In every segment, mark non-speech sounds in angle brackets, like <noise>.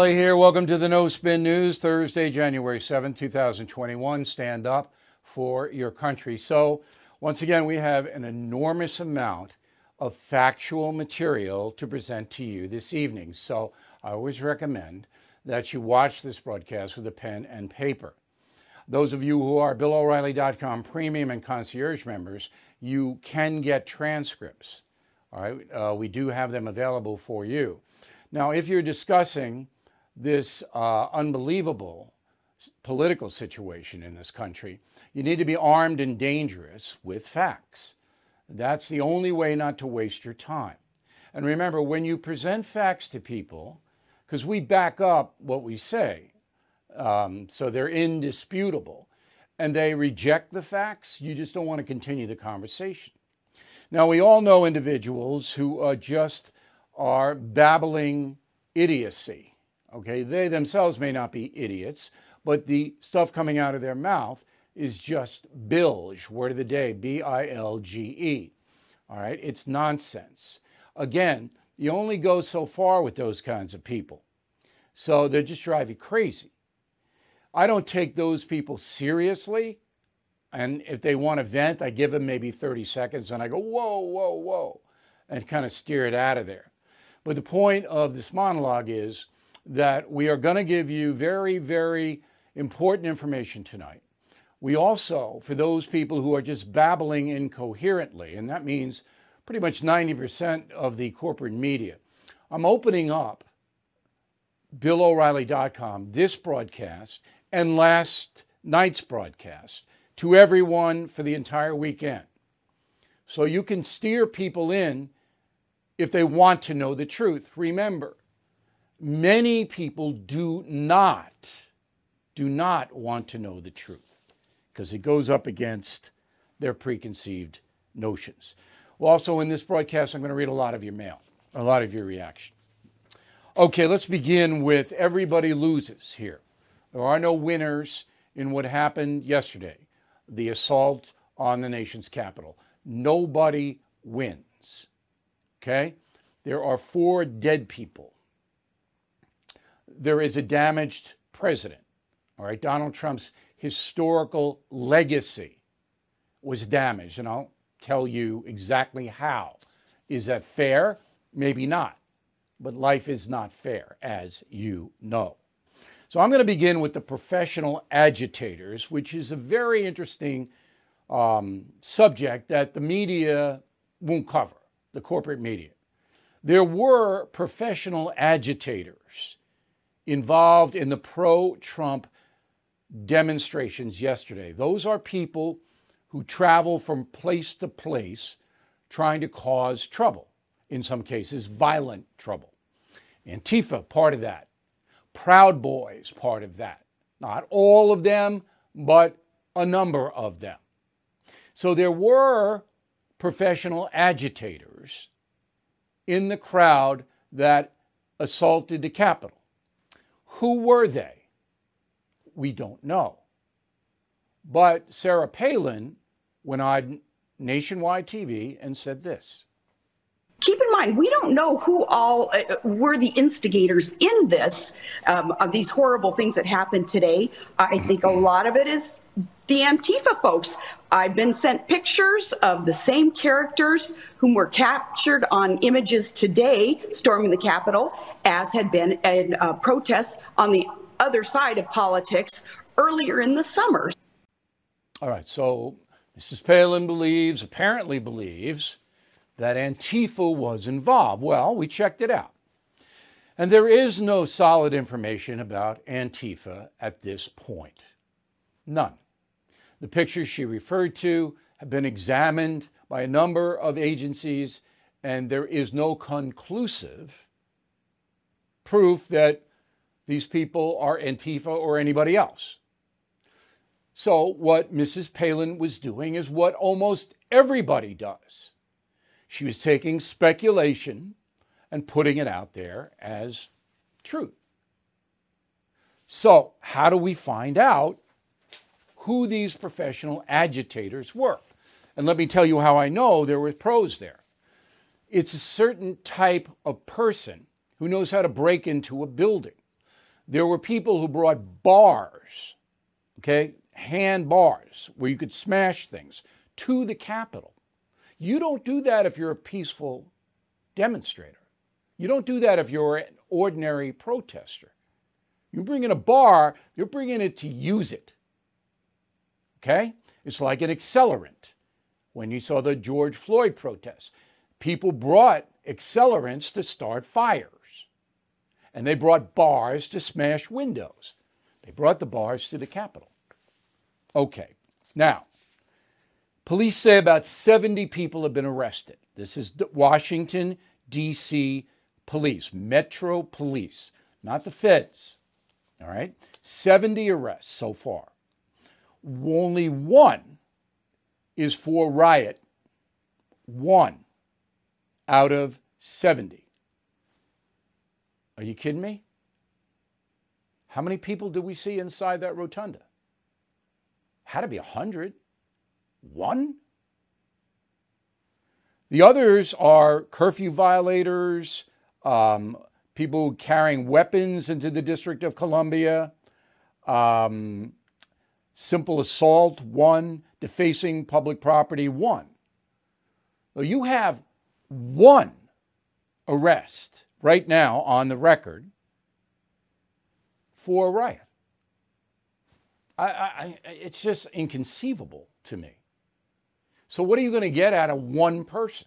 O'Reilly here. Welcome to the No Spin News, Thursday, January 7, 2021. Stand up for your country. So, once again, we have an enormous amount of factual material to present to you this evening. So, I always recommend that you watch this broadcast with a pen and paper. Those of you who are BillO'Reilly.com premium and concierge members, you can get transcripts. All right, uh, we do have them available for you. Now, if you're discussing this uh, unbelievable political situation in this country, you need to be armed and dangerous with facts. That's the only way not to waste your time. And remember, when you present facts to people, because we back up what we say, um, so they're indisputable, and they reject the facts, you just don't want to continue the conversation. Now, we all know individuals who uh, just are babbling idiocy. Okay, they themselves may not be idiots, but the stuff coming out of their mouth is just bilge, word of the day, B I L G E. All right, it's nonsense. Again, you only go so far with those kinds of people. So they just drive you crazy. I don't take those people seriously. And if they want to vent, I give them maybe 30 seconds and I go, whoa, whoa, whoa, and kind of steer it out of there. But the point of this monologue is that we are going to give you very, very important information tonight. We also, for those people who are just babbling incoherently, and that means pretty much 90% of the corporate media, I'm opening up BillO'Reilly.com, this broadcast, and last night's broadcast to everyone for the entire weekend. So you can steer people in if they want to know the truth. Remember, many people do not, do not want to know the truth because it goes up against their preconceived notions. Well, also in this broadcast, I'm going to read a lot of your mail, a lot of your reaction. Okay, let's begin with everybody loses here. There are no winners in what happened yesterday, the assault on the nation's capital. Nobody wins. Okay? There are four dead people. There is a damaged president. All right, Donald Trump's historical legacy was damaged, and I'll tell you exactly how. Is that fair? Maybe not. But life is not fair, as you know. So I'm going to begin with the professional agitators, which is a very interesting um, subject that the media won't cover, the corporate media. There were professional agitators involved in the pro Trump demonstrations yesterday. Those are people who travel from place to place trying to cause trouble, in some cases, violent trouble. Antifa, part of that. Proud Boys, part of that. Not all of them, but a number of them. So there were professional agitators in the crowd that assaulted the Capitol. Who were they? We don't know. But Sarah Palin went on nationwide TV and said this. Keep in mind, we don't know who all uh, were the instigators in this, um, of these horrible things that happened today. I think a lot of it is the Antifa folks. I've been sent pictures of the same characters whom were captured on images today storming the Capitol, as had been in uh, protests on the other side of politics earlier in the summer. All right, so Mrs. Palin believes, apparently believes, that Antifa was involved. Well, we checked it out. And there is no solid information about Antifa at this point. None. The pictures she referred to have been examined by a number of agencies, and there is no conclusive proof that these people are Antifa or anybody else. So, what Mrs. Palin was doing is what almost everybody does. She was taking speculation and putting it out there as truth. So, how do we find out who these professional agitators were. And let me tell you how I know there were pros there. It's a certain type of person who knows how to break into a building. there were people who brought bars, okay, hand bars where you could smash things to the Capitol. You don't do that if you're a peaceful demonstrator. You don't do that if you're an ordinary protester. You bring in a bar, you're bringing it to use it. Okay? It's like an accelerant. When you saw the George Floyd protests, people brought accelerants to start fires. And they brought bars to smash windows. They brought the bars to the Capitol. Okay, now, police say about 70 people have been arrested. This is Washington, D.C. police, Metro Police, not the feds. All right, 70 arrests so far. Only one is for riot. One out of 70. Are you kidding me? How many people do we see inside that rotunda? Had to be a hundred. One? The others are curfew violators, um, people carrying weapons into the District of Columbia, um, simple assault, one, defacing public property, one. So you have one arrest right now on the record for a riot. I, I, it's just inconceivable to me. So, what are you going to get out of one person?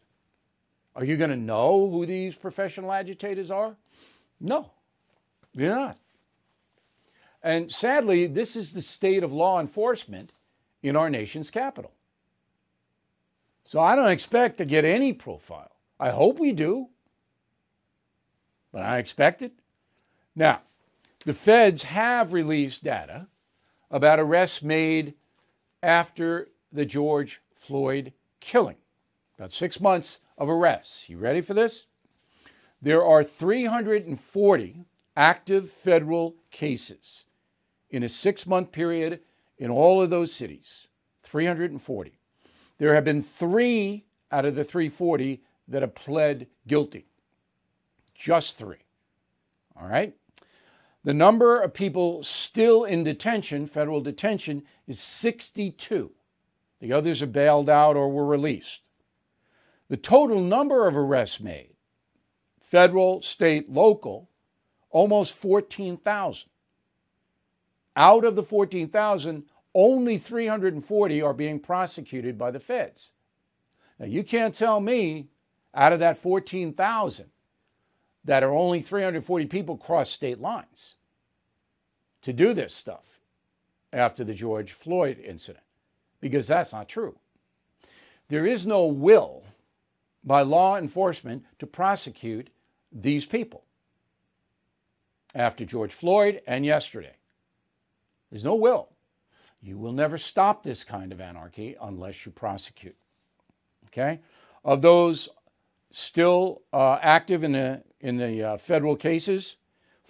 Are you going to know who these professional agitators are? No, you're not. And sadly, this is the state of law enforcement in our nation's capital. So I don't expect to get any profile. I hope we do, but I expect it. Now, the feds have released data about arrests made after the George Floyd killing. About six months of arrests. You ready for this? There are 340 active federal cases in a six month period in all of those cities. 340. There have been three out of the 340 that have pled guilty. Just three. All right? The number of people still in detention, federal detention, is 62. The others are bailed out or were released. The total number of arrests made, federal, state, local, almost 14,000. Out of the 14,000, only 340 are being prosecuted by the feds. Now, you can't tell me out of that 14,000 that are only 340 people cross state lines to do this stuff after the George Floyd incident, because that's not true. There is no will by law enforcement to prosecute these people after George Floyd and yesterday. There's no will. You will never stop this kind of anarchy unless you prosecute. Okay? Of those still uh, active in the in the uh, federal cases.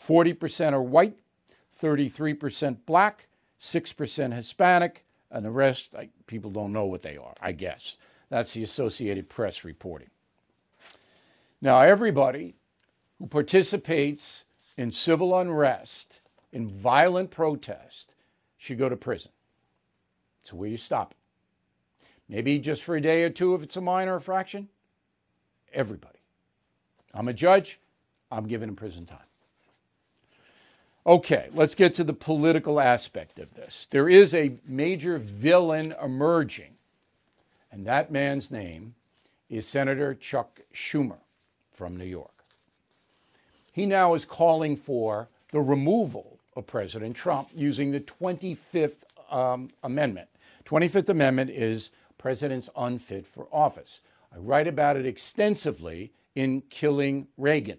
40% are white, 33% black, 6% Hispanic, and the rest, I, people don't know what they are, I guess. That's the Associated Press reporting. Now, everybody who participates in civil unrest, in violent protest, should go to prison. So where you stop Maybe just for a day or two if it's a minor infraction. Everybody. I'm a judge. I'm giving him prison time. Okay, let's get to the political aspect of this. There is a major villain emerging, and that man's name is Senator Chuck Schumer from New York. He now is calling for the removal of President Trump using the 25th um, Amendment. 25th Amendment is presidents unfit for office. I write about it extensively in Killing Reagan.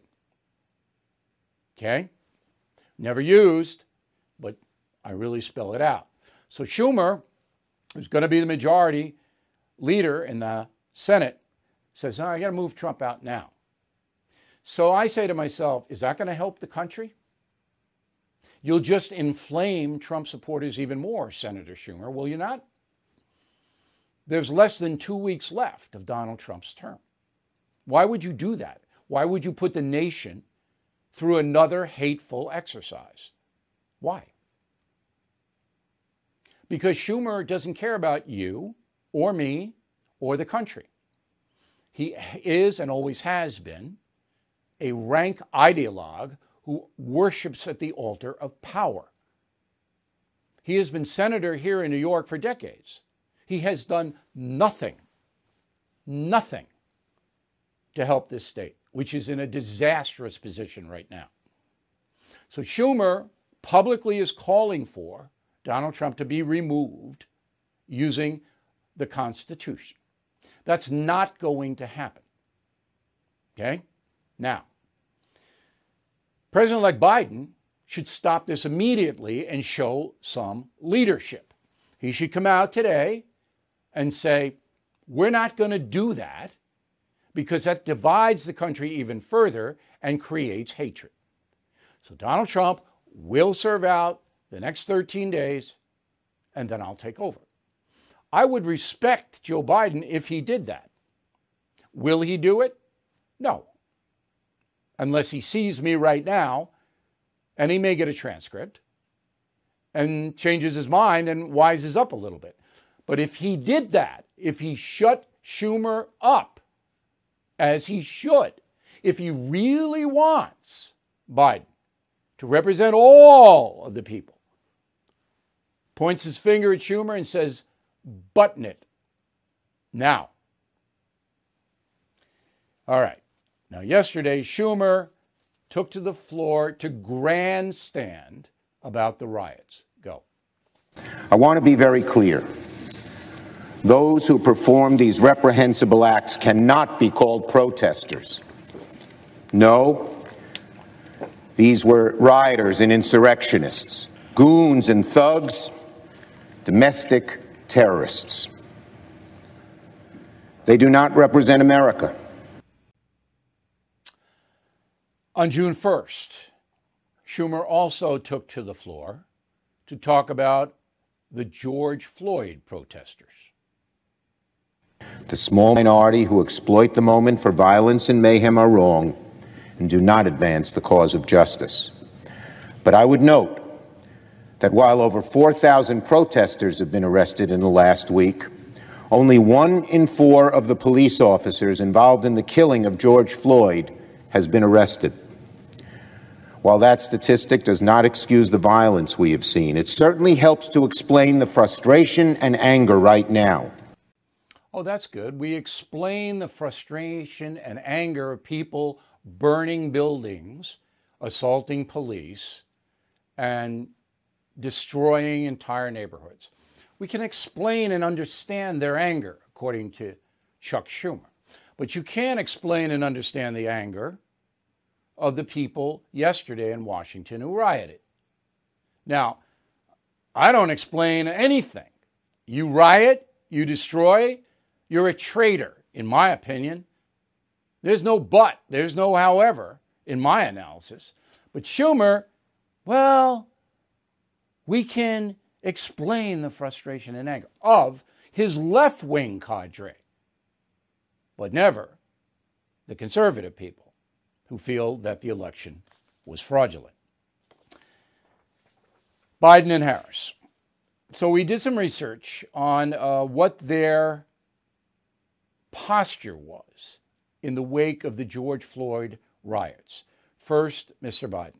Okay? Never used, but I really spell it out. So Schumer, who's going to be the majority leader in the Senate, says, no, I got to move Trump out now. So I say to myself, is that going to help the country? You'll just inflame Trump supporters even more, Senator Schumer, will you not? There's less than two weeks left of Donald Trump's term. Why would you do that? Why would you put the nation through another hateful exercise. Why? Because Schumer doesn't care about you or me or the country. He is and always has been a rank ideologue who worships at the altar of power. He has been senator here in New York for decades. He has done nothing, nothing to help this state, which is in a disastrous position right now. So Schumer publicly is calling for Donald Trump to be removed using the Constitution. That's not going to happen. Okay? Now, President elect Biden should stop this immediately and show some leadership. He should come out today and say, We're not going to do that because that divides the country even further and creates hatred. So Donald Trump will serve out the next 13 days and then I'll take over. I would respect Joe Biden if he did that. Will he do it? No. Unless he sees me right now, and he may get a transcript and changes his mind and wises up a little bit. But if he did that, if he shut Schumer up, as he should, if he really wants Biden to represent all of the people, points his finger at Schumer and says, button it now. All right. Now, yesterday, Schumer took to the floor to grandstand about the riots. Go. I want to be very clear. Those who perform these reprehensible acts cannot be called protesters. No, these were rioters and insurrectionists, goons and thugs, domestic terrorists. They do not represent America. On June 1st, Schumer also took to the floor to talk about the George Floyd protesters. The small minority who exploit the moment for violence and mayhem are wrong and do not advance the cause of justice. But I would note that while over 4,000 protesters have been arrested in the last week, only one in four of the police officers involved in the killing of George Floyd has been arrested. While that statistic does not excuse the violence we have seen, it certainly helps to explain the frustration and anger right now. Oh, that's good. We explain the frustration and anger of people burning buildings, assaulting police, and destroying entire neighborhoods. We can explain and understand their anger, according to Chuck Schumer. But you can't explain and understand the anger of the people yesterday in Washington who rioted. Now, I don't explain anything. You riot, you destroy, you're a traitor, in my opinion. There's no but, there's no however in my analysis. But Schumer, well, we can explain the frustration and anger of his left wing cadre, but never the conservative people who feel that the election was fraudulent. Biden and Harris. So we did some research on uh, what their posture was in the wake of the George Floyd riots. First, Mr. Biden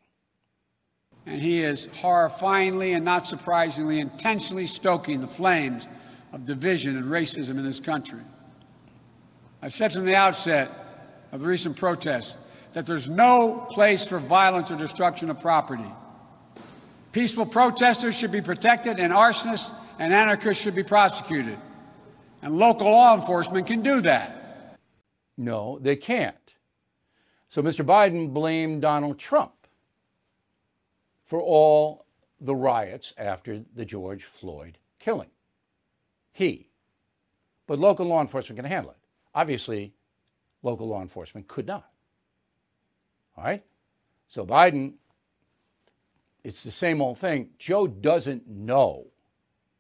and he is horrifyingly and not surprisingly intentionally stoking the flames of division and racism in this country. I've said from the outset of the recent protests that there's no place for violence or destruction of property. Peaceful protesters should be protected, and arsonists and anarchists should be prosecuted. And local law enforcement can do that. No, they can't. So Mr. Biden blamed Donald Trump for all the riots after the George Floyd killing. He. But local law enforcement can handle it. Obviously, local law enforcement could not. All right? So Biden, it's the same old thing. Joe doesn't know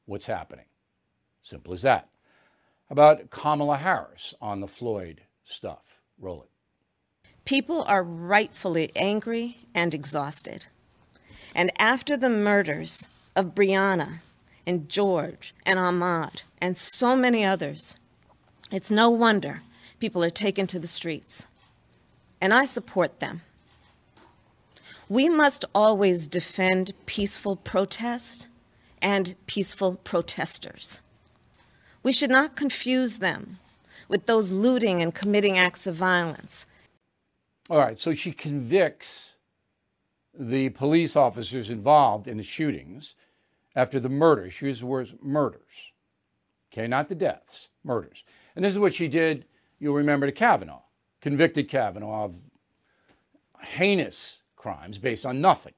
what's happening. Simple as that. About Kamala Harris on the Floyd stuff. Roll it. People are rightfully angry and exhausted. And after the murders of Breonna and George and Ahmaud and so many others, it's no wonder people are taken to the streets. And I support them. We must always defend peaceful protest and peaceful protesters. We should not confuse them with those looting and committing acts of violence. All right, so she convicts the police officers involved in the shootings after the murder. She used the words murders. Okay, not the deaths, murders. And this is what she did, you'll remember, to Kavanaugh, convicted Kavanaugh of heinous crimes based on nothing.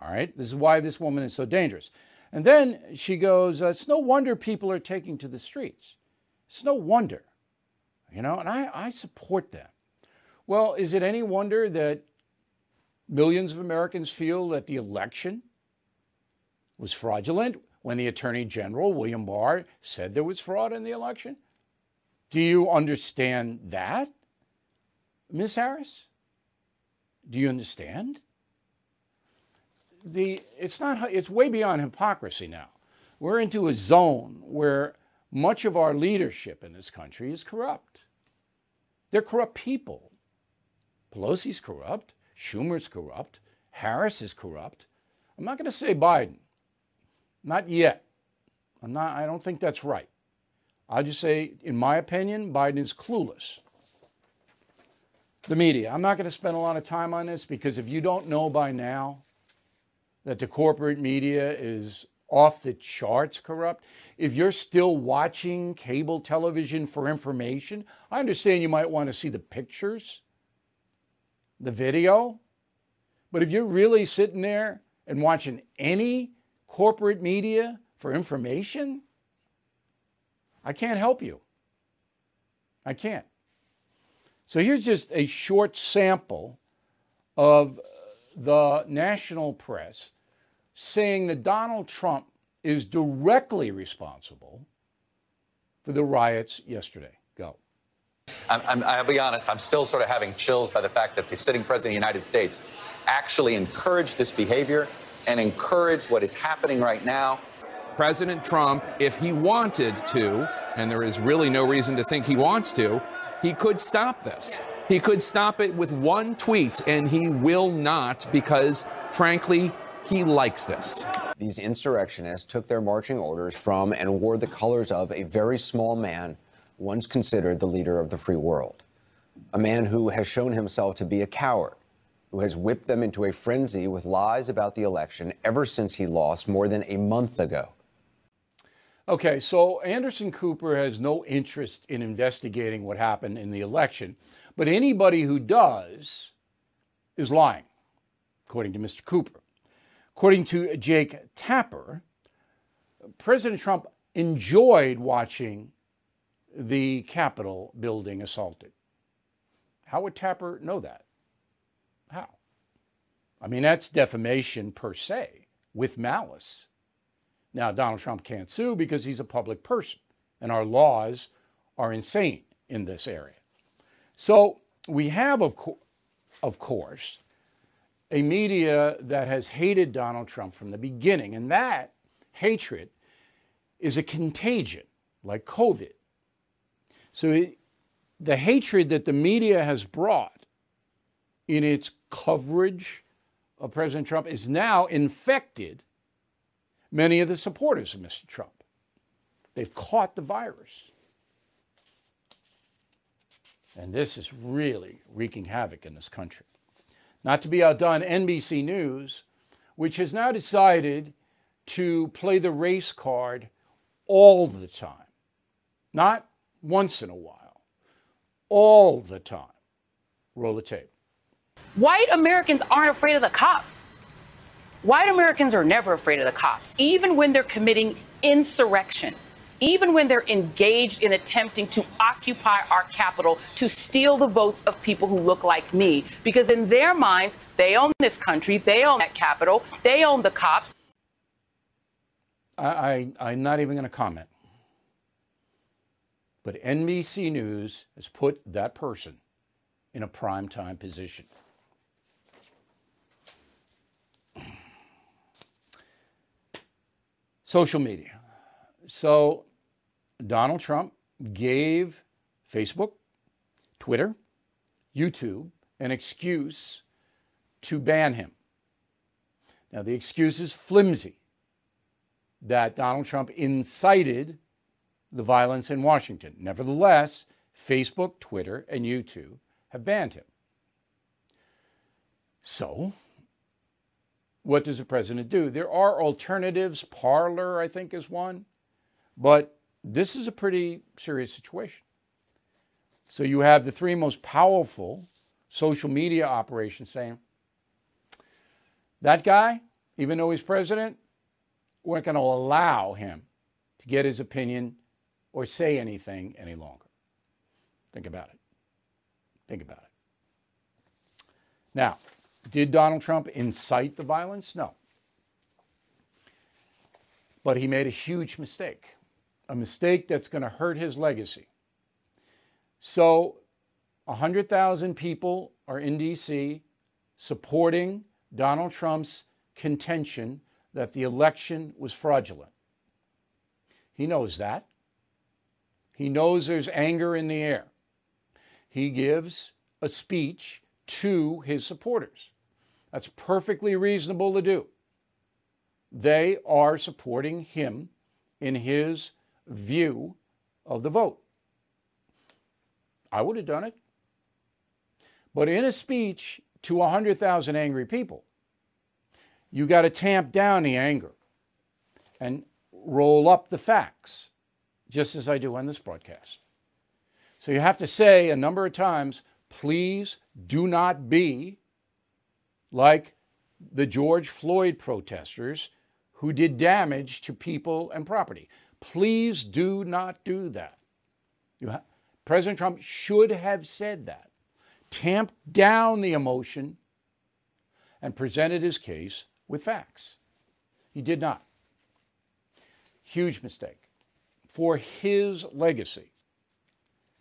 All right, this is why this woman is so dangerous. And then she goes, uh, It's no wonder people are taking to the streets. It's no wonder. You know, and I, I support that. Well, is it any wonder that millions of Americans feel that the election was fraudulent when the Attorney General, William Barr, said there was fraud in the election? Do you understand that, Ms. Harris? Do you understand? The, it's, not, it's way beyond hypocrisy now. We're into a zone where much of our leadership in this country is corrupt. They're corrupt people. Pelosi's corrupt. Schumer's corrupt. Harris is corrupt. I'm not going to say Biden. Not yet. I'm not, I don't think that's right. I'll just say, in my opinion, Biden is clueless. The media. I'm not going to spend a lot of time on this because if you don't know by now that the corporate media is off the charts corrupt, if you're still watching cable television for information, I understand you might want to see the pictures, the video, but if you're really sitting there and watching any corporate media for information, I can't help you. I can't. So here's just a short sample of the national press saying that Donald Trump is directly responsible for the riots yesterday. Go. I'm, i will be honest, I'm still sort of having chills by the fact that the sitting president of the United States actually encouraged this behavior and encouraged what is happening right now. President Trump, if he wanted to, and there is really no reason to think he wants to, he could stop this. He could stop it with one tweet, and he will not because, frankly, he likes this. These insurrectionists took their marching orders from and wore the colors of a very small man, once considered the leader of the free world. A man who has shown himself to be a coward, who has whipped them into a frenzy with lies about the election ever since he lost more than a month ago. Okay, so Anderson Cooper has no interest in investigating what happened in the election, but anybody who does is lying, according to Mr. Cooper. According to Jake Tapper, President Trump enjoyed watching the Capitol building assaulted. How would Tapper know that? How? I mean, that's defamation per se with malice. Now, Donald Trump can't sue because he's a public person, and our laws are insane in this area. So we have, of, co- of course, a media that has hated Donald Trump from the beginning. And that hatred is a contagion, like COVID. So it, the hatred that the media has brought in its coverage of President Trump is now infected many of the supporters of Mr. Trump. They've caught the virus. And this is really wreaking havoc in this country. Not to be outdone, NBC News, which has now decided to play the race card all the time, not once in a while, all the time. Roll the tape. White Americans aren't afraid of the cops. White Americans are never afraid of the cops, even when they're committing insurrection even when they're engaged in attempting to occupy our capital to steal the votes of people who look like me. Because in their minds, they own this country, they own that capital, they own the cops. I, I, am not even going to comment. But NBC News has put that person in a primetime position. Social media. So Donald Trump gave Facebook, Twitter, YouTube an excuse to ban him. Now, the excuse is flimsy that Donald Trump incited the violence in Washington. Nevertheless, Facebook, Twitter, and YouTube have banned him. So, what does the president do? There are alternatives. Parler, I think, is one. But this is a pretty serious situation. So you have the three most powerful social media operations saying, that guy, even though he's president, we're not going to allow him to get his opinion or say anything any longer. Think about it. Think about it. Now, did Donald Trump incite the violence? No. But he made a huge mistake, a mistake that's going to hurt his legacy. So, 100,000 people are in D.C. supporting Donald Trump's contention that the election was fraudulent. He knows that. He knows there's anger in the air. He gives a speech to his supporters. That's perfectly reasonable to do. They are supporting him in his view of the vote. I would have done it. But in a speech to 100,000 angry people, you got to tamp down the anger and roll up the facts, just as I do on this broadcast. So you have to say a number of times, please do not be like the George Floyd protesters who did damage to people and property. Please do not do that. Ha- President Trump should have said that, tamped down the emotion, and presented his case with facts. He did not. Huge mistake for his legacy.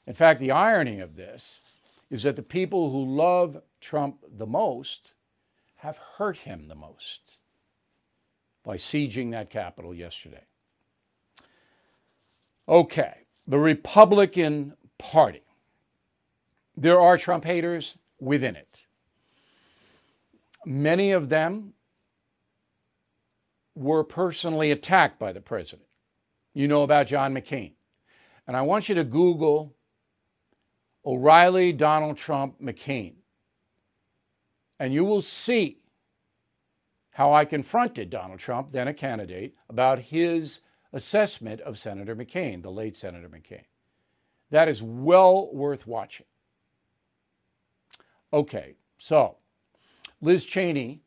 In fact, the irony of this is that the people who love Trump the most have hurt him the most by sieging that Capitol yesterday. Okay, the Republican Party. There are Trump haters within it. Many of them were personally attacked by the president. You know about John McCain. And I want you to Google O'Reilly, Donald Trump, McCain. And you will see how I confronted Donald Trump, then a candidate, about his assessment of Senator McCain, the late Senator McCain. That is well worth watching. Okay, so Liz Cheney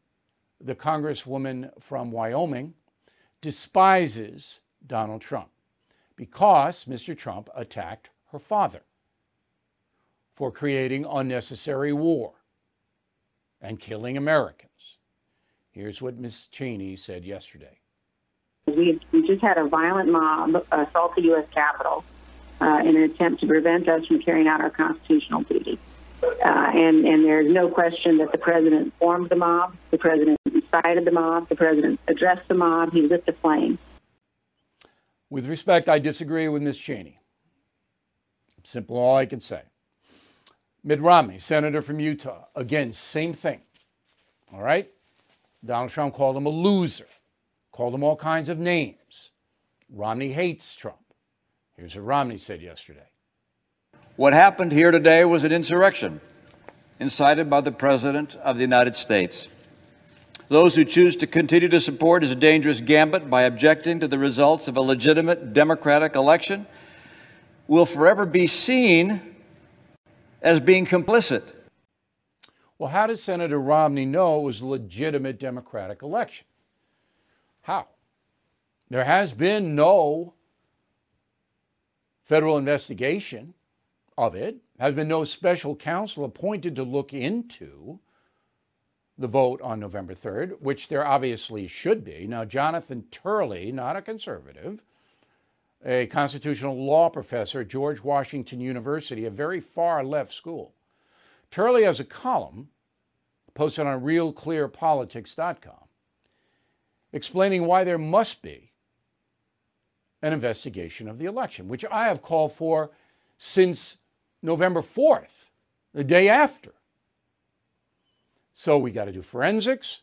the Congresswoman from Wyoming, despises Donald Trump because Mr. Trump attacked her father for creating unnecessary war and killing Americans. Here's what Ms. Cheney said yesterday. We, we just had a violent mob assault the U.S. Capitol uh, in an attempt to prevent us from carrying out our constitutional duty. Uh, and, and there's no question that the president formed the mob. The president incited the mob. The president addressed the mob. He lit the flame. With respect, I disagree with Ms. Cheney. Simple, all I can say. Mitt Romney, senator from Utah, again, same thing. All right? Donald Trump called him a loser, called him all kinds of names. Romney hates Trump. Here's what Romney said yesterday. What happened here today was an insurrection incited by the President of the United States. Those who choose to continue to support his dangerous gambit by objecting to the results of a legitimate democratic election will forever be seen as being complicit. Well, how does Senator Romney know it was a legitimate democratic election? How? There has been no federal investigation of it. Has been no special counsel appointed to look into the vote on November 3rd, which there obviously should be. Now, Jonathan Turley, not a conservative, a constitutional law professor at George Washington University, a very far left school. Turley has a column posted on realclearpolitics.com explaining why there must be an investigation of the election, which I have called for since November 4th, the day after. So we got to do forensics.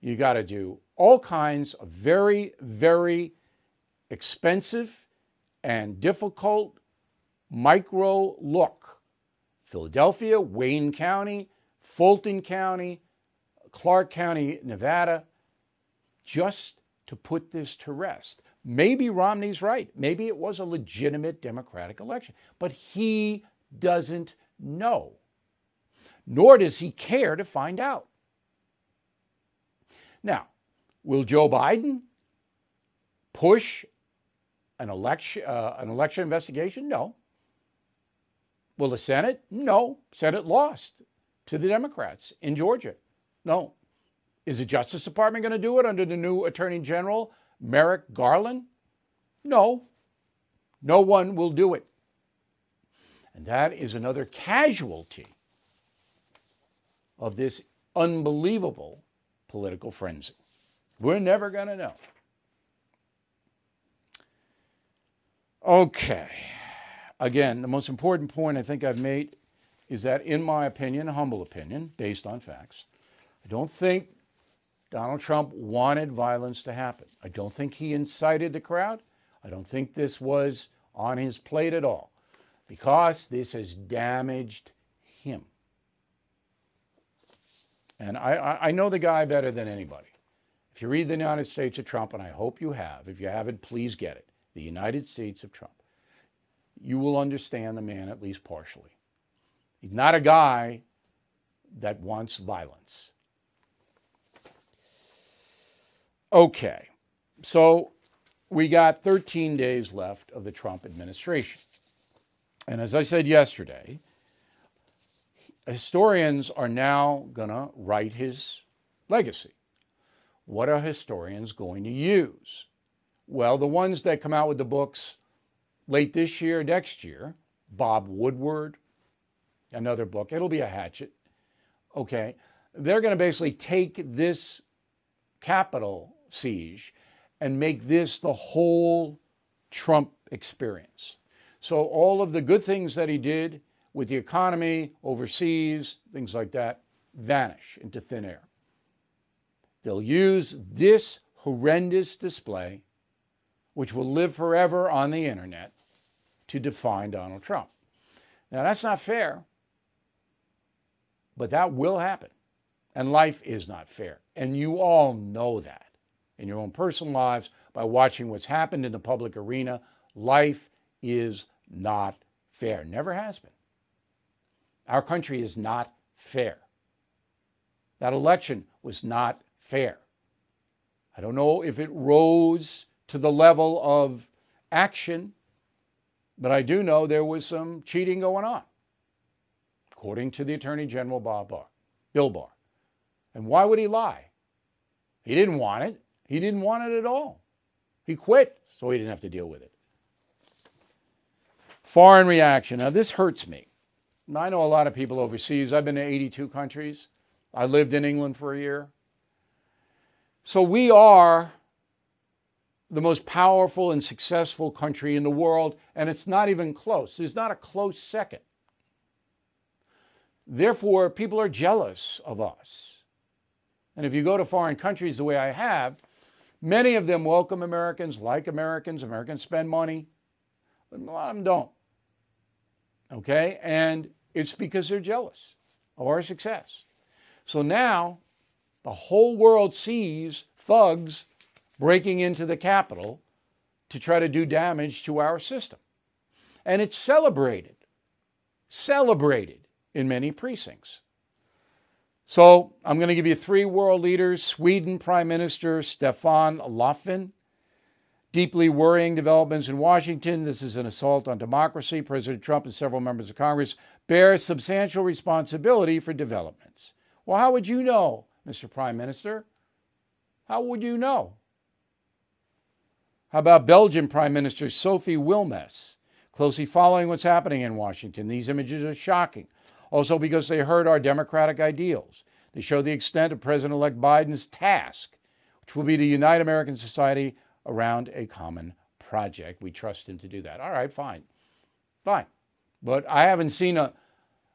You got to do all kinds of very, very expensive and difficult micro look. Philadelphia, Wayne County, Fulton County, Clark County, Nevada, just to put this to rest. Maybe Romney's right. Maybe it was a legitimate Democratic election, but he doesn't know, nor does he care to find out. Now, will Joe Biden push an election, uh, an election investigation? No. Will the Senate? No. Senate lost to the Democrats in Georgia. No. Is the Justice Department going to do it under the new Attorney General, Merrick Garland? No. No one will do it. And that is another casualty of this unbelievable political frenzy. We're never going to know. Okay. Again, the most important point I think I've made is that, in my opinion, a humble opinion, based on facts, I don't think Donald Trump wanted violence to happen. I don't think he incited the crowd. I don't think this was on his plate at all because this has damaged him. And I, I, know the guy better than anybody. If you read The United States of Trump, and I hope you have, if you haven't, please get it The United States of Trump, you will understand the man at least partially. He's not a guy that wants violence. Okay, so we got 13 days left of the Trump administration. And as I said yesterday, historians are now going to write his legacy. What are historians going to use? Well, the ones that come out with the books late this year, next year, Bob Woodward, another book, it'll be a hatchet. Okay. They're going to basically take this capital siege and make this the whole Trump experience. So, all of the good things that he did with the economy, overseas, things like that, vanish into thin air. They'll use this horrendous display, which will live forever on the internet, to define Donald Trump. Now, that's not fair, but that will happen. And life is not fair. And you all know that in your own personal lives by watching what's happened in the public arena. Life is not fair, never has been. Our country is not fair. That election was not fair. I don't know if it rose to the level of action, but I do know there was some cheating going on, according to the Attorney General Bob Barr, Bill Barr. And why would he lie? He didn't want it. He didn't want it at all. He quit, so he didn't have to deal with it. Foreign reaction. Now, this hurts me. I know a lot of people overseas. I've been to 82 countries. I lived in England for a year. So we are the most powerful and successful country in the world, and it's not even close. There's not a close second. Therefore, people are jealous of us. And if you go to foreign countries the way I have, Many of them welcome Americans, like Americans. Americans spend money, but a lot of them don't. Okay? And it's because they're jealous of our success. So now the whole world sees thugs breaking into the Capitol to try to do damage to our system. And it's celebrated, celebrated in many precincts. So I'm going to give you three world leaders Sweden Prime Minister Stefan Löfven. Deeply worrying developments in Washington. This is an assault on democracy. President Trump and several members of Congress bear substantial responsibility for developments. Well, how would you know, Mr. Prime Minister? How would you know? How about Belgian Prime Minister Sophie Wilmès? Closely following what's happening in Washington. These images are shocking also because they hurt our democratic ideals. They show the extent of President elect Biden's task, which will be to unite American society around a common project. We trust him to do that. All right, fine. Fine. But I haven't seen a,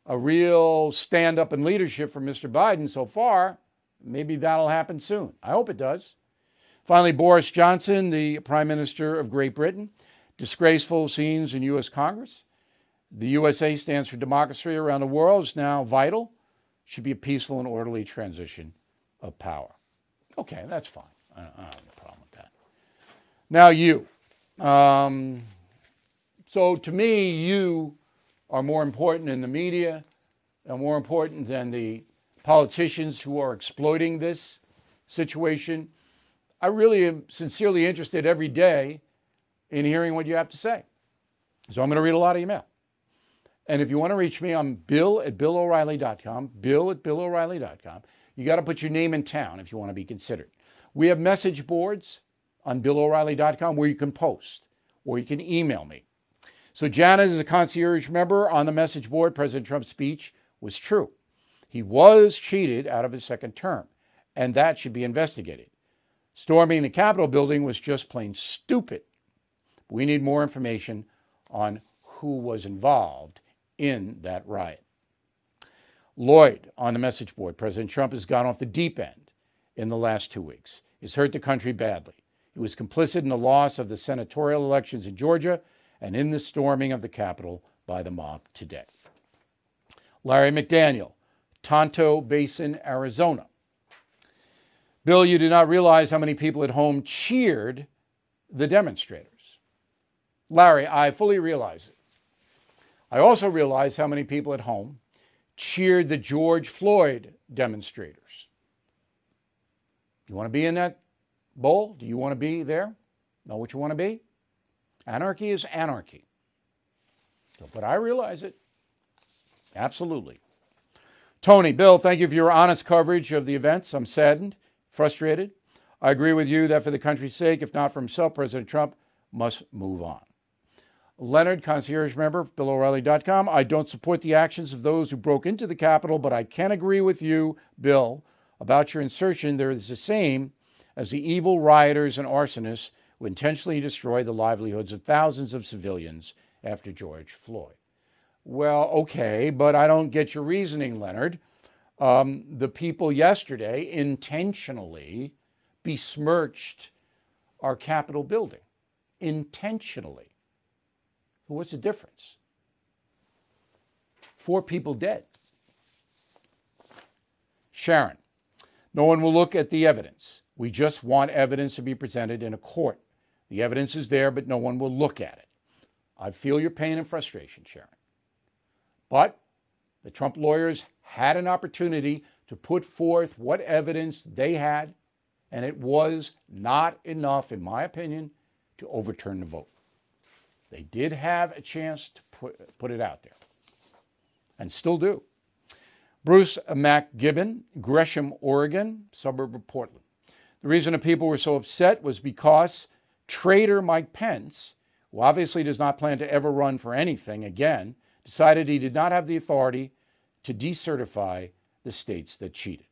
a real stand up in leadership from Mr. Biden so far. Maybe that'll happen soon. I hope it does. Finally, Boris Johnson, the Prime Minister of Great Britain, disgraceful scenes in U.S. Congress. The USA stands for democracy around the world. It's now vital. Should be a peaceful and orderly transition of power. Okay, that's fine. I don't, I don't have a problem with that. Now, you. Um, so, to me, you are more important in the media and more important than the politicians who are exploiting this situation. I really am sincerely interested every day in hearing what you have to say. So I'm going to read a lot of email. And if you want to reach me, I'm bill at billoreilly.com, bill at billoreilly.com. You got to put your name in town if you want to be considered. We have message boards on billoreilly.com where you can post or you can email me. So Janet is a concierge member on the message board. President Trump's speech was true. He was cheated out of his second term, and that should be investigated. Storming the Capitol building was just plain stupid. We need more information on who was involved in that riot. Lloyd on the message board President Trump has gone off the deep end in the last two weeks. He's hurt the country badly. He was complicit in the loss of the senatorial elections in Georgia and in the storming of the Capitol by the mob today. Larry McDaniel, Tonto Basin, Arizona. Bill, you do not realize how many people at home cheered the demonstrators. Larry, I fully realize it. I also realize how many people at home cheered the George Floyd demonstrators. You want to be in that bowl? Do you want to be there? Know what you want to be? Anarchy is anarchy. But I realize it. Absolutely. Tony, Bill, thank you for your honest coverage of the events. I'm saddened, frustrated. I agree with you that for the country's sake, if not for himself, President Trump must move on. Leonard, concierge member, BillO'Reilly.com. I don't support the actions of those who broke into the Capitol, but I can agree with you, Bill, about your insertion. There is the same as the evil rioters and arsonists who intentionally destroyed the livelihoods of thousands of civilians after George Floyd. Well, okay, but I don't get your reasoning, Leonard. Um, the people yesterday intentionally besmirched our Capitol building. Intentionally. What's the difference? Four people dead. Sharon, no one will look at the evidence. We just want evidence to be presented in a court. The evidence is there, but no one will look at it. I feel your pain and frustration, Sharon. But the Trump lawyers had an opportunity to put forth what evidence they had, and it was not enough, in my opinion, to overturn the vote. They did have a chance to put, put it out there, and still do. Bruce MacGibbon, Gresham, Oregon, suburb of Portland. The reason the people were so upset was because traitor Mike Pence, who obviously does not plan to ever run for anything again, decided he did not have the authority to decertify the states that cheated.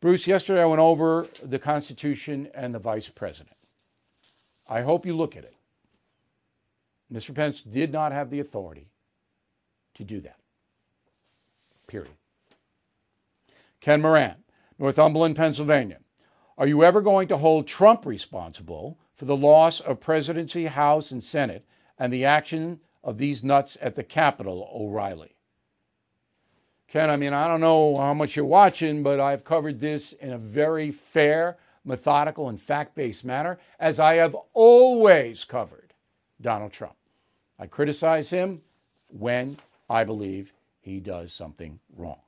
Bruce, yesterday I went over the Constitution and the Vice President. I hope you look at it. Mr. Pence did not have the authority to do that. Period. Ken Moran, Northumberland, Pennsylvania. Are you ever going to hold Trump responsible for the loss of presidency, House, and Senate and the action of these nuts at the Capitol, O'Reilly. Ken, I mean, I don't know how much you're watching, but I've covered this in a very fair, methodical, and fact based manner, as I have always covered Donald Trump. I criticize him when I believe he does something wrong.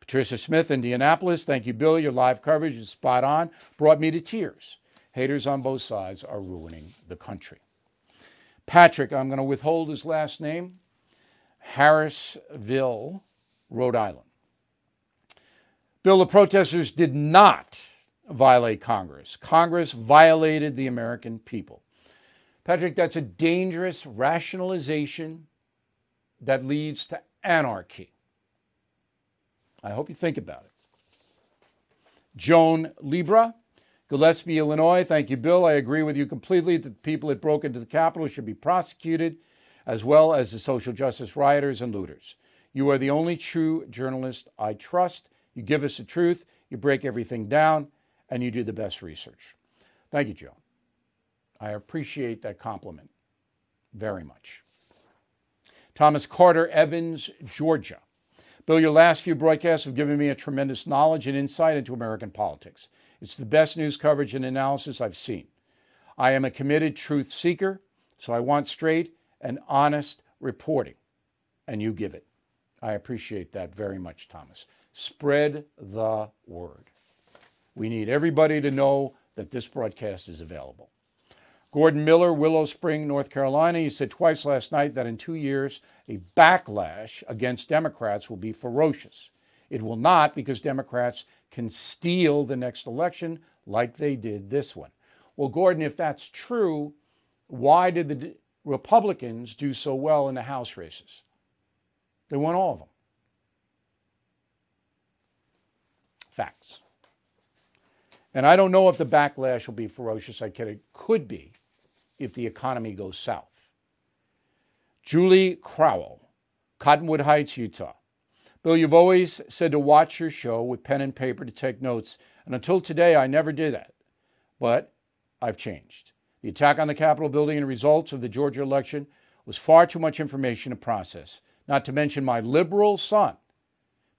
Patricia Smith, Indianapolis. Thank you, Bill. Your live coverage is spot on. Brought me to tears. Haters on both sides are ruining the country. Patrick, I'm going to withhold his last name, Harrisville, Rhode Island. Bill, the protesters did not violate Congress. Congress violated the American people. Patrick, that's a dangerous rationalization that leads to anarchy. I hope you think about it. Joan Libra, Gillespie, Illinois. Thank you, Bill. I agree with you completely that the people that broke into the Capitol should be prosecuted, as well as the social justice rioters and looters. You are the only true journalist I trust. You give us the truth, you break everything down, and you do the best research. Thank you, Joe. I appreciate that compliment very much. Thomas Carter, Evans, Georgia. Bill, your last few broadcasts have given me a tremendous knowledge and insight into American politics. It's the best news coverage and analysis I've seen. I am a committed truth seeker, so I want straight and honest reporting, and you give it. I appreciate that very much, Thomas. Spread the word. We need everybody to know that this broadcast is available. Gordon Miller, Willow Spring, North Carolina, he said twice last night that in two years, a backlash against Democrats will be ferocious. It will not because Democrats can steal the next election like they did this one. Well, Gordon, if that's true, why did the Republicans do so well in the House races? They won all of them. Facts. And I don't know if the backlash will be ferocious. I it could be if the economy goes south. Julie Crowell, Cottonwood Heights, Utah. Bill, you've always said to watch your show with pen and paper to take notes, and until today, I never did that. But I've changed. The attack on the Capitol building and results of the Georgia election was far too much information to process, not to mention my liberal son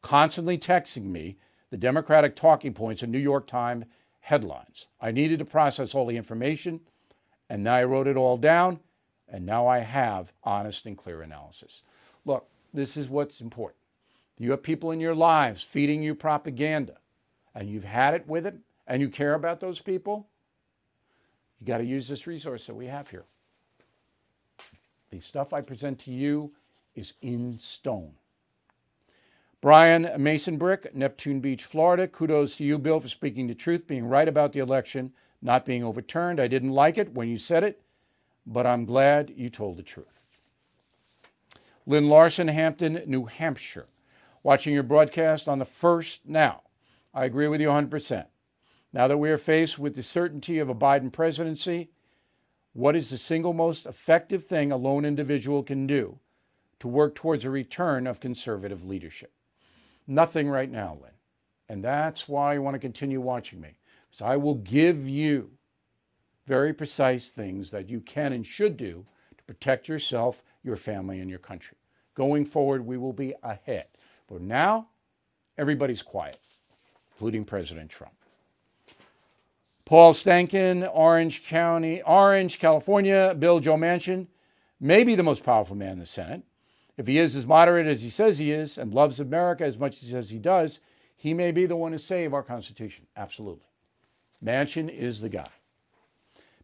constantly texting me the Democratic talking points in New York Times headlines. I needed to process all the information, and now I wrote it all down, and now I have honest and clear analysis. Look, this is what's important. You have people in your lives feeding you propaganda, and you've had it with it, and you care about those people. You got to use this resource that we have here. The stuff I present to you is in stone. Brian Mason Brick, Neptune Beach, Florida. Kudos to you, Bill, for speaking the truth, being right about the election, not being overturned. I didn't like it when you said it, but I'm glad you told the truth. Lynn Larson, Hampton, New Hampshire. Watching your broadcast on the first now. I agree with you 100%. Now that we are faced with the certainty of a Biden presidency, what is the single most effective thing a lone individual can do to work towards a return of conservative leadership? Nothing right now, Lynn. And that's why you want to continue watching me. Because I will give you very precise things that you can and should do to protect yourself, your family, and your country. Going forward, we will be ahead. But now, everybody's quiet, including President Trump. Paul Stankin, Orange County, Orange, California, Bill Joe Manchin, maybe the most powerful man in the Senate. If he is as moderate as he says he is and loves America as much as he says he does, he may be the one to save our Constitution. Absolutely. Manchin is the guy.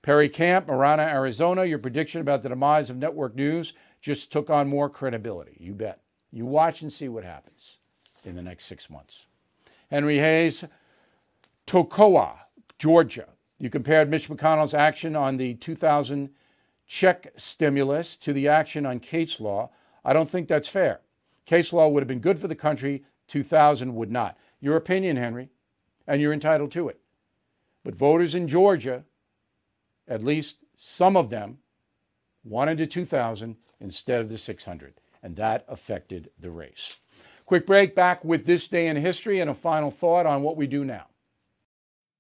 Perry Camp, Marana, Arizona, your prediction about the demise of network news just took on more credibility. You bet. You watch and see what happens in the next six months. Henry Hayes, Toccoa, Georgia. You compared Mitch McConnell's action on the 2000 check stimulus to the action on Kate's Law. I don't think that's fair. Kate's Law would have been good for the country, 2000 would not. Your opinion, Henry, and you're entitled to it. But voters in Georgia, at least some of them, wanted the 2000 instead of the 600, and that affected the race. Quick break back with this day in history and a final thought on what we do now.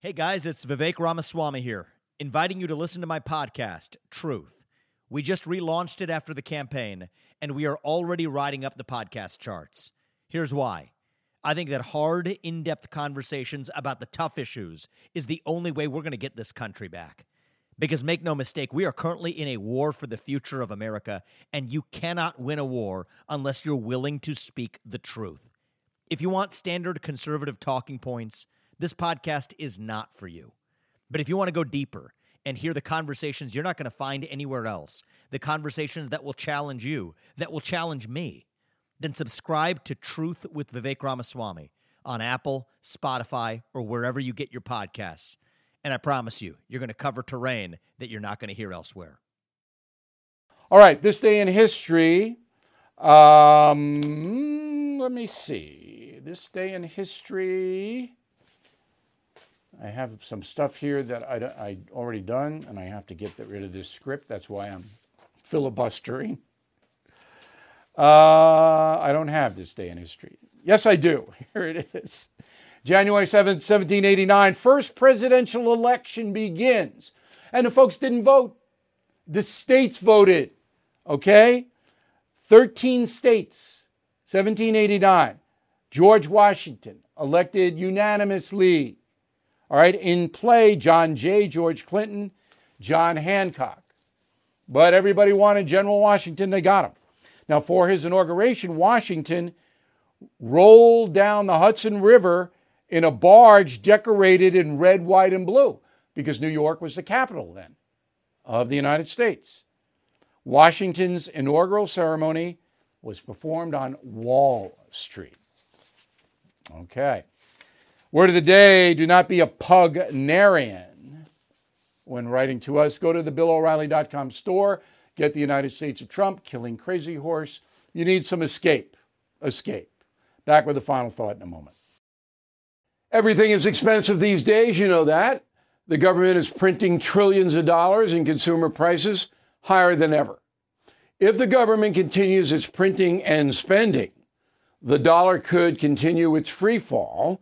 Hey guys, it's Vivek Ramaswamy here, inviting you to listen to my podcast, Truth. We just relaunched it after the campaign, and we are already riding up the podcast charts. Here's why. I think that hard, in depth conversations about the tough issues is the only way we're going to get this country back. Because make no mistake, we are currently in a war for the future of America, and you cannot win a war unless you're willing to speak the truth. If you want standard conservative talking points, this podcast is not for you. But if you want to go deeper, and hear the conversations you're not going to find anywhere else, the conversations that will challenge you, that will challenge me, then subscribe to Truth with Vivek Ramaswamy on Apple, Spotify, or wherever you get your podcasts. And I promise you, you're going to cover terrain that you're not going to hear elsewhere. All right, this day in history. Um, let me see. This day in history. I have some stuff here that I, I already done, and I have to get rid of this script. That's why I'm filibustering. Uh, I don't have this day in history. Yes, I do. <laughs> Here it is. January 7th, 1789, first presidential election begins. And the folks didn't vote. The states voted. Okay? 13 states, 1789. George Washington elected unanimously. All right, in play, John Jay, George Clinton, John Hancock. But everybody wanted General Washington, they got him. Now, for his inauguration, Washington rolled down the Hudson River in a barge decorated in red, white, and blue because New York was the capital then of the United States. Washington's inaugural ceremony was performed on Wall Street. Okay. Word of the day do not be a pugnarian. When writing to us, go to the BillO'Reilly.com store, get the United States of Trump, killing crazy horse. You need some escape. Escape. Back with the final thought in a moment. Everything is expensive these days, you know that. The government is printing trillions of dollars and consumer prices higher than ever. If the government continues its printing and spending, the dollar could continue its free fall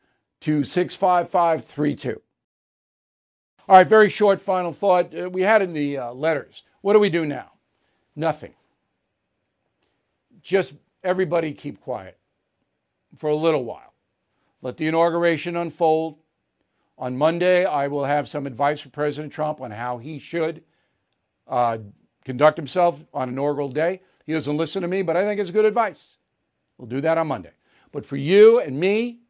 to 65532. All right, very short final thought. Uh, we had in the uh, letters. What do we do now? Nothing. Just everybody keep quiet for a little while. Let the inauguration unfold. On Monday, I will have some advice for President Trump on how he should uh, conduct himself on inaugural day. He doesn't listen to me, but I think it's good advice. We'll do that on Monday. But for you and me,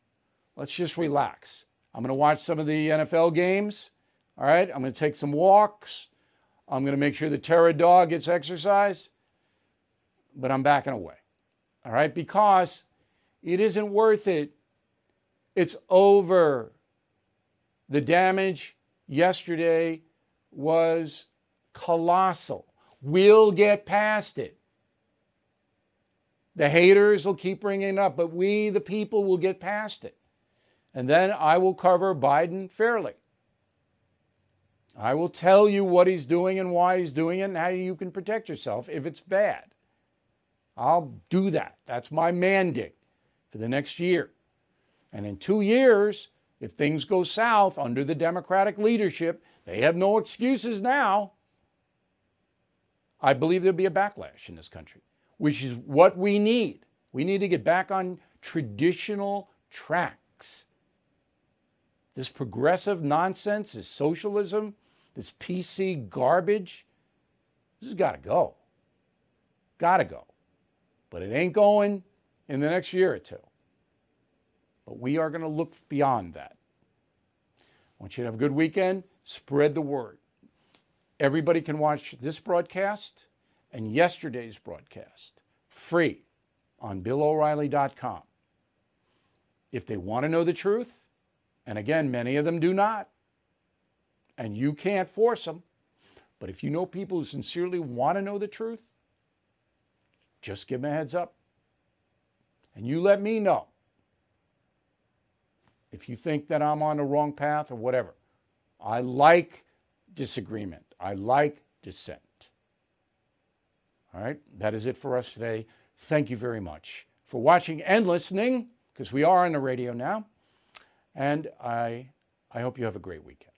let's just relax. I'm going to watch some of the NFL games. All right. I'm going to take some walks. I'm going to make sure the terror dog gets exercise. But I'm backing away. All right. Because it isn't worth it. It's over. The damage yesterday was colossal. We'll get past it. The haters will keep bringing it up, but we, the people, will get past it. And then I will cover Biden fairly. I will tell you what he's doing and why he's doing it and how you can protect yourself if it's bad. I'll do that. That's my mandate for the next year. And in two years, if things go south under the Democratic leadership, they have no excuses now. I believe there'll be a backlash in this country, which is what we need. We need to get back on traditional tracks. This progressive nonsense, this socialism, this PC garbage, this has got to go. Got to go. But it ain't going in the next year or two. But we are going to look beyond that. I want you to have a good weekend. Spread the word. Everybody can watch this broadcast and yesterday's broadcast free on BillO'Reilly.com. If they want to know the truth, and again, many of them do not, and you can't force them, but if you know people who sincerely want to know the truth, just give them a heads up. And you let me know if you think that I'm on the wrong path or whatever. I like disagreement. I like dissent. All right, that is it for us today. Thank you very much for watching and listening, because we are on the radio now. And I, I hope you have a great weekend.